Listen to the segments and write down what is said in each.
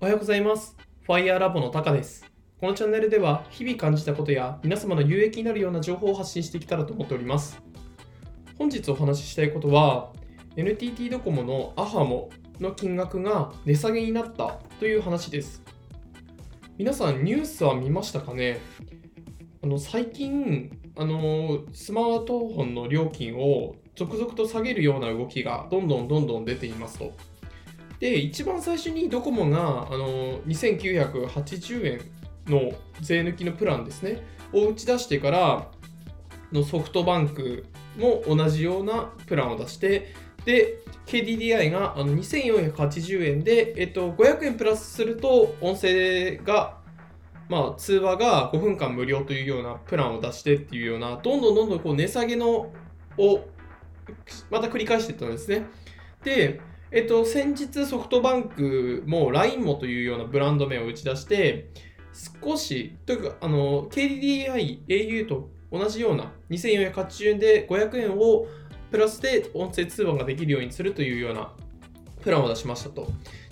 おはようございます。ファイヤーラボのタカです。このチャンネルでは日々感じたことや皆様の有益になるような情報を発信していけたらと思っております。本日お話ししたいことは NTT ドコモのアハモの金額が値下げになったという話です。皆さんニュースは見ましたかね？あの最近あのスマートフォンの料金を続々と下げるような動きがどんどんどんどん出ていますと。で、一番最初にドコモがあの2980円の税抜きのプランですね、を打ち出してからのソフトバンクも同じようなプランを出して、で、KDDI があの2480円で、えっと、500円プラスすると音声がまあ、通話が5分間無料というようなプランを出してっていうような、どんどんどんどんこう値下げのをまた繰り返していったんですね。で、えっと、先日ソフトバンクも LINE もというようなブランド名を打ち出して、少し、というか、あの、KDDI、au と同じような2480円で500円をプラスで音声通話ができるようにするというようなプランを出しましたと。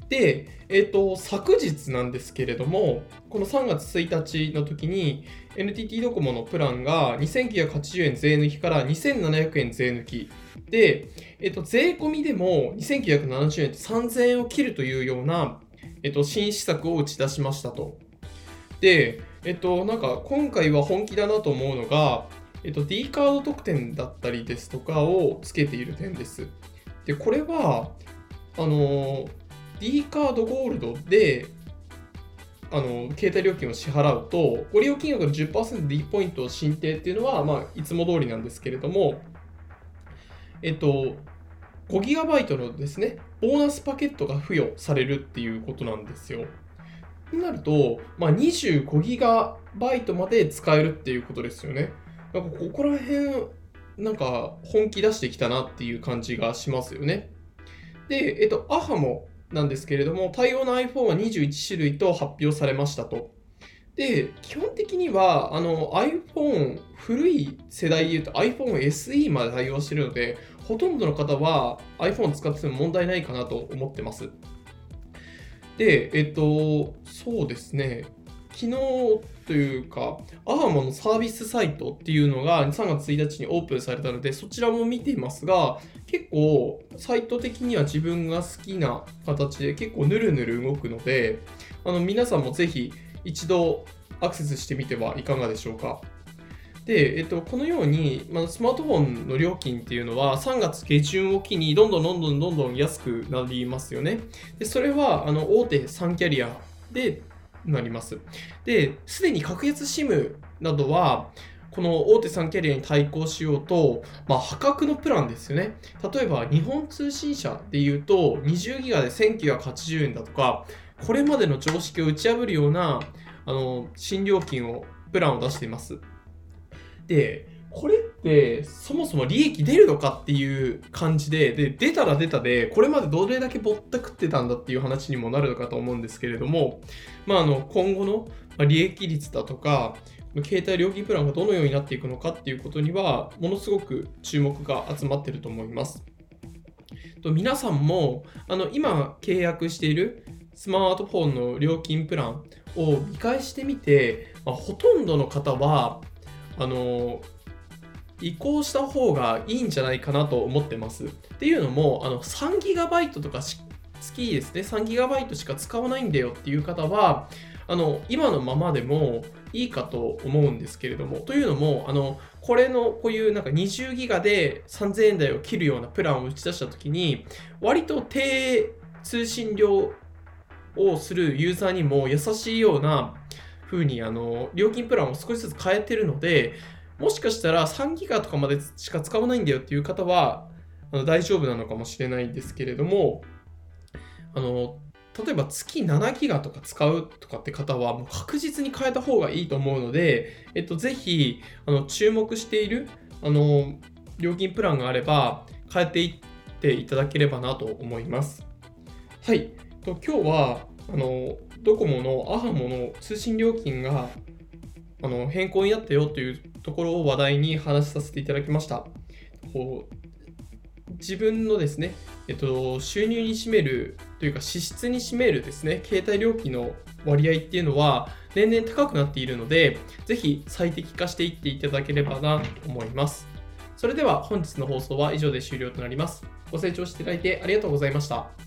で、えっと、昨日なんですけれども、この3月1日の時に、NTT ドコモのプランが2980円税抜きから2700円税抜き。で、えっと、税込みでも2970円と3000円を切るというような、えっと、新施策を打ち出しましたと。で、えっと、なんか今回は本気だなと思うのが、えっと、D カード特典だったりですとかをつけている点です。で、これは、あの、D カードゴールドで、あの携帯料金を支払うと、ご利用金額の 10%D ポイントを申請っていうのは、まあ、いつも通りなんですけれども、えっと、5GB のですね、ボーナスパケットが付与されるっていうことなんですよ。となると、まあ、25GB まで使えるっていうことですよね。なんかここら辺、なんか本気出してきたなっていう感じがしますよね。で、えっと、アハもなんですけれども、対応の iPhone は21種類と発表されましたと。で、基本的には、あの、iPhone、古い世代で言うと iPhone SE まで対応しているので、ほとんどの方は iPhone 使ってても問題ないかなと思ってます。で、えっと、そうですね、昨日というか、アハモのサービスサイトっていうのが3月1日にオープンされたので、そちらも見ていますが、結構サイト的には自分が好きな形で結構ぬるぬる動くので、あの皆さんもぜひ一度アクセスしてみてはいかがでしょうか。で、えっと、このように、まあ、スマートフォンの料金っていうのは3月下旬を機にどんどんどんどんどんどん安くなりますよね。で、それはあの大手3キャリアでなります。で、すでに格安 SIM などは、この大手3キャリアに対抗しようと、まあ、破格のプランですよね。例えば、日本通信社でいうと、20ギガで1980円だとか、これまでの常識を打ち破るような、あの、新料金を、プランを出しています。で、これってそもそも利益出るのかっていう感じで、で、出たら出たで、これまでどれだけぼったくってたんだっていう話にもなるのかと思うんですけれども、まあ、あの、今後の利益率だとか、携帯料金プランがどのようになっていくのかっていうことには、ものすごく注目が集まってると思います。と皆さんも、あの、今契約しているスマートフォンの料金プランを見返してみて、まあ、ほとんどの方は、あの、移行した方がいいんじゃないかなと思ってます。っていうのも、あの 3GB とか月ですね、3GB しか使わないんだよ。っていう方は、あの今のままでもいいかと思うんですけれども、というのも、あのこれのこういうなんか20ギガで3000円台を切るようなプランを打ち出したときに、割と低通信量をするユーザーにも優しいような風にあの料金プランを少しずつ変えてるので、もしかしたら3ギガとかまでしか使わないんだよっていう方はあの大丈夫なのかもしれないんですけれども、あの例えば月7ギガとか使うとかって方はもう確実に変えた方がいいと思うので、えっと、ぜひあの注目しているあの料金プランがあれば変えていっていただければなと思います。はい、今日はあのドコモのアハモの通信料金があの変更になったよというところを話題に話させていただきました。こう自分のですね、えっと、収入に占めるというか支出に占めるですね、携帯料金の割合っていうのは年々高くなっているので、ぜひ最適化していっていただければなと思います。それでは本日の放送は以上で終了となります。ご清聴していただいてありがとうございました。